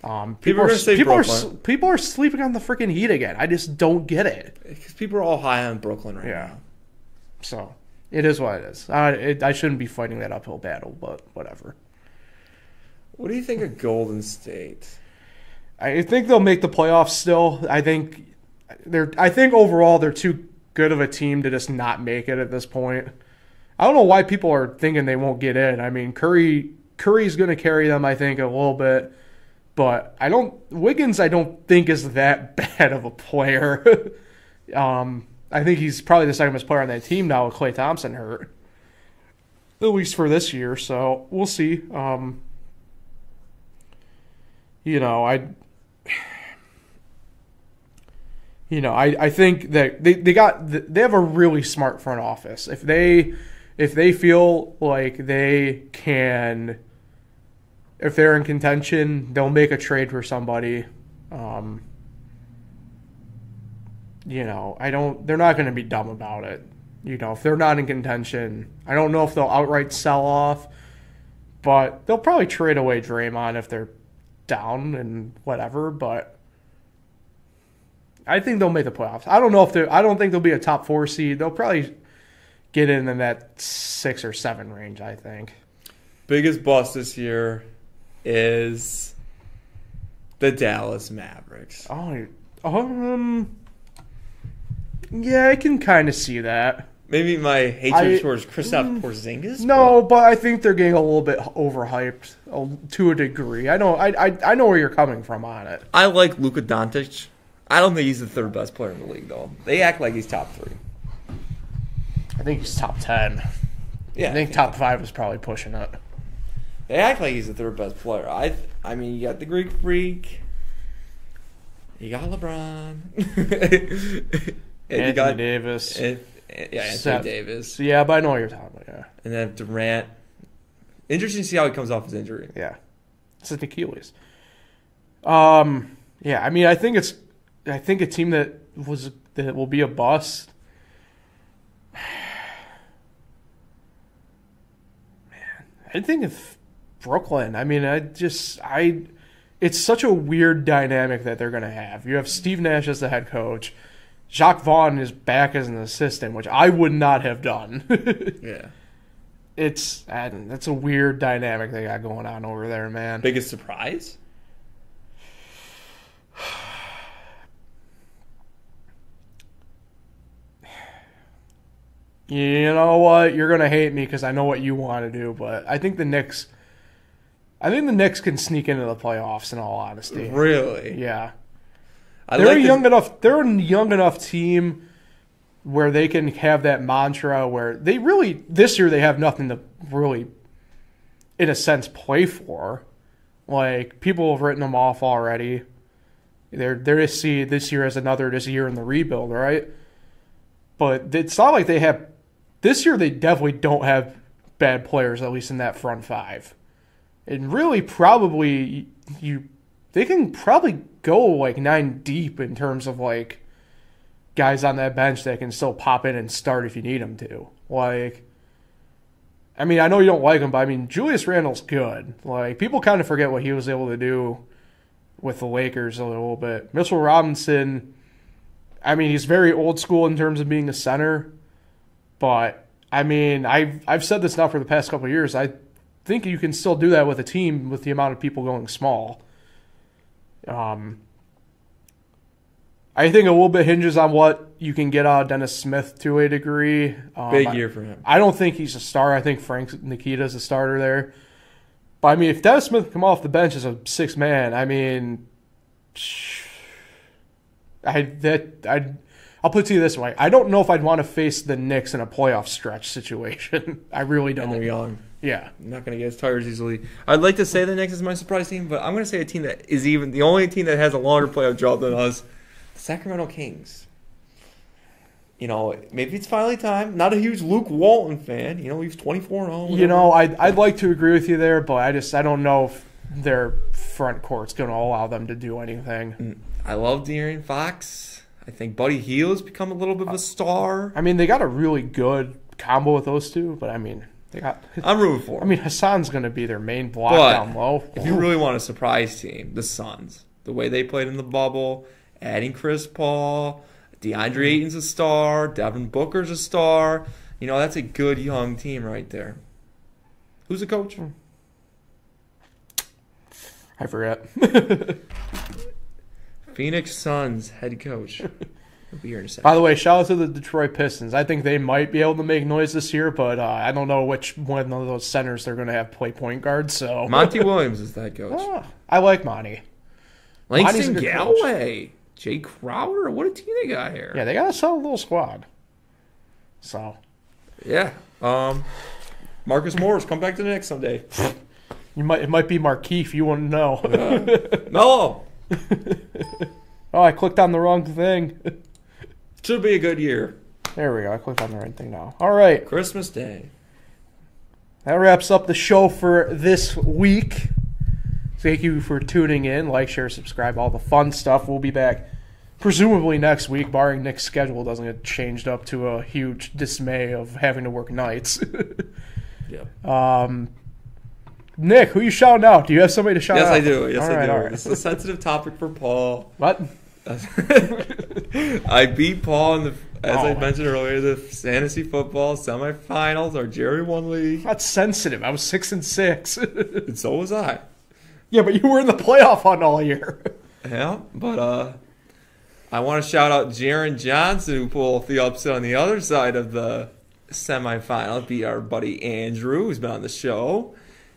Um, People are are say people are people are sleeping on the freaking Heat again. I just don't get it. Because people are all high on Brooklyn right Yeah. now. So it is what it is. I, it, I shouldn't be fighting that uphill battle, but whatever. What do you think of Golden State? I think they'll make the playoffs still. I think they're. I think overall they're too good of a team to just not make it at this point. I don't know why people are thinking they won't get in. I mean, Curry Curry's going to carry them. I think a little bit, but I don't. Wiggins, I don't think is that bad of a player. um, I think he's probably the second best player on that team now with Klay Thompson hurt, at least for this year. So we'll see. Um, you know, I you know, I, I think that they, they got they have a really smart front office. If they if they feel like they can if they're in contention, they'll make a trade for somebody. Um, you know, I don't they're not going to be dumb about it. You know, if they're not in contention, I don't know if they'll outright sell off, but they'll probably trade away Draymond if they're down and whatever, but I think they'll make the playoffs. I don't know if they're. I don't think they'll be a top 4 seed. They'll probably get in in that 6 or 7 range, I think. Biggest bust this year is the Dallas Mavericks. Oh, um yeah, I can kind of see that. Maybe my hatred I- towards Kristaps mm, Porzingis. No, but I think they're getting a little bit overhyped uh, to a degree. I know, I, I, I know where you're coming from on it. I like Luka Doncic. I don't think he's the third best player in the league, though. They act like he's top three. I think he's top ten. Yeah, I think top five is probably pushing it. They act like he's the third best player. I, I mean, you got the Greek Freak. You got LeBron. and Anthony you got Davis. and- and- yeah, Anthony Seth. Davis, yeah, but I know what you're talking about. Yeah, and then Durant. Interesting to see how he comes off his injury. yeah. It's an Achilles. Um, yeah. I mean, I think it's, I think a team that was that will be a bust. I think if Brooklyn. I mean, I just I. It's such a weird dynamic that they're going to have. You have Steve Nash as the head coach. Jacque Vaughn is back as an assistant, which I would not have done. Yeah. it's that's a weird dynamic they got going on over there, man. Biggest surprise? You know what? You're gonna hate me because I know what you want to do, but I think the Knicks. I think the Knicks can sneak into the playoffs. In all honesty, Really? yeah, I they're like a the- young enough. They're a young enough team where they can have that mantra where they really this year they have nothing to really, in a sense, play for. Like people have written them off already. They're they're to see this year as another this year in the rebuild, right? But it's not like they have this year. They definitely don't have bad players, at least in that front five. And really, probably you they can probably go like nine deep in terms of like guys on that bench that can still pop in and start if you need them to. Like, I mean, I know you don't like him, but I mean, Julius Randle's good. Like, people kind of forget what he was able to do with the Lakers a little bit. Mitchell Robinson, I mean, he's very old school in terms of being a center, but I mean, I've I've said this now for the past couple of years. I think you can still do that with a team with the amount of people going small. Um, I think a little bit hinges on what you can get out of Dennis Smith to a degree. Um, Big year for him. I don't think he's a star. I think Frank Nikita's a starter there. But I mean, if Dennis Smith come off the bench as a six man, I mean, I that I. I'll put it to you this way: I don't know if I'd want to face the Knicks in a playoff stretch situation. I really And they're don't. young. Yeah, not going to get as tired as easily. I'd like to say the Knicks is my surprise team, but I'm going to say a team that is even the only team that has a longer playoff drought than us, the Sacramento Kings. You know, maybe it's finally time. Not a huge Luke Walton fan. You know, he's 24 and 0. you know, I'd I'd like to agree with you there, but I just I don't know if their front court's going to allow them to do anything. Mm, I love De'Aaron Fox. I think Buddy Hield's become a little bit of a uh, star. I mean, they got a really good combo with those two, but I mean, they got. I'm rooting for I mean, Hassan's going to be their main block But down low. If you really want a surprise team, the Suns, the way they played in the bubble, adding Chris Paul, DeAndre mm-hmm. Ayton's a star, Devin Booker's a star. You know, that's a good young team right there. Who's the coach? Hmm. I forget. Phoenix Suns head coach. He'll be here in a second. By the way, shout out to the Detroit Pistons. I think they might be able to make noise this year, but uh, I don't know which one of those centers they're going to have play point guard. So Monty Williams is that head coach. Ah, I like Monty. Langston Galloway. Jae Crowder. What a team they got here. Yeah, they got a solid little squad. So Yeah. Um, Marcus Morris, come back to the Knicks someday. you might it might be Markieff. You wouldn't know. Mello. oh, I clicked on the wrong thing. Should be a good year. There we go. I clicked on the right thing now. All right. Christmas Day. That wraps up the show for this week. Thank you for tuning in. Like, share, subscribe, all the fun stuff. We'll be back presumably next week, barring Nick's schedule doesn't get changed up to a huge dismay of having to work nights. Yep. um, Nick, who you shouting out? Do you have somebody to shout Yes, out? Yes, I do. Yes, All I right, do. right. This is a sensitive topic for Paul. What? I beat Paul in the, as I Oh. mentioned earlier, the fantasy football semifinals. Our Jerry won league, That's sensitive. I was six and six. and so was I. yeah, but you were in the playoff hunt all year. Yeah, but uh, I want to shout out Jaron Johnson who pulled the upset on the other side of the semifinal. Be our buddy Andrew, who's been on the show.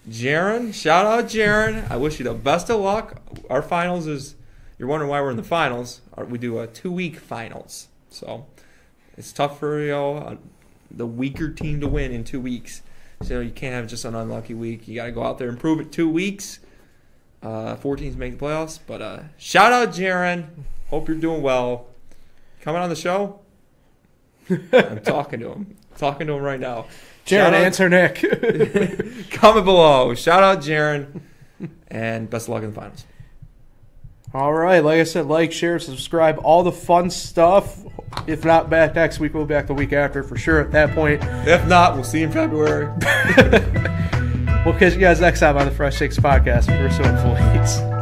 Jaron, shout out Jaron. I wish you the best of luck. Our finals is. You're wondering why we're in the finals. We do a two week finals, so it's tough for you know uh, the weaker team to win in two weeks. So you can't have just an unlucky week. You got to go out there and prove it. Two weeks. Uh, four teams make the playoffs. But uh, shout out, Jaron. Hope you're doing well. Coming on the show. I'm talking to him. Talking to him right now. Out- answer Nick. Comment below. Shout out, Jaron. And best of luck in the finals. all right, like I said, like, share, subscribe, all the fun stuff. If not back next week, we'll be back the week after for sure. At that point, If not, we'll see you in February. we'll catch you guys next time on the Fresh Takes podcast. We're so pleased.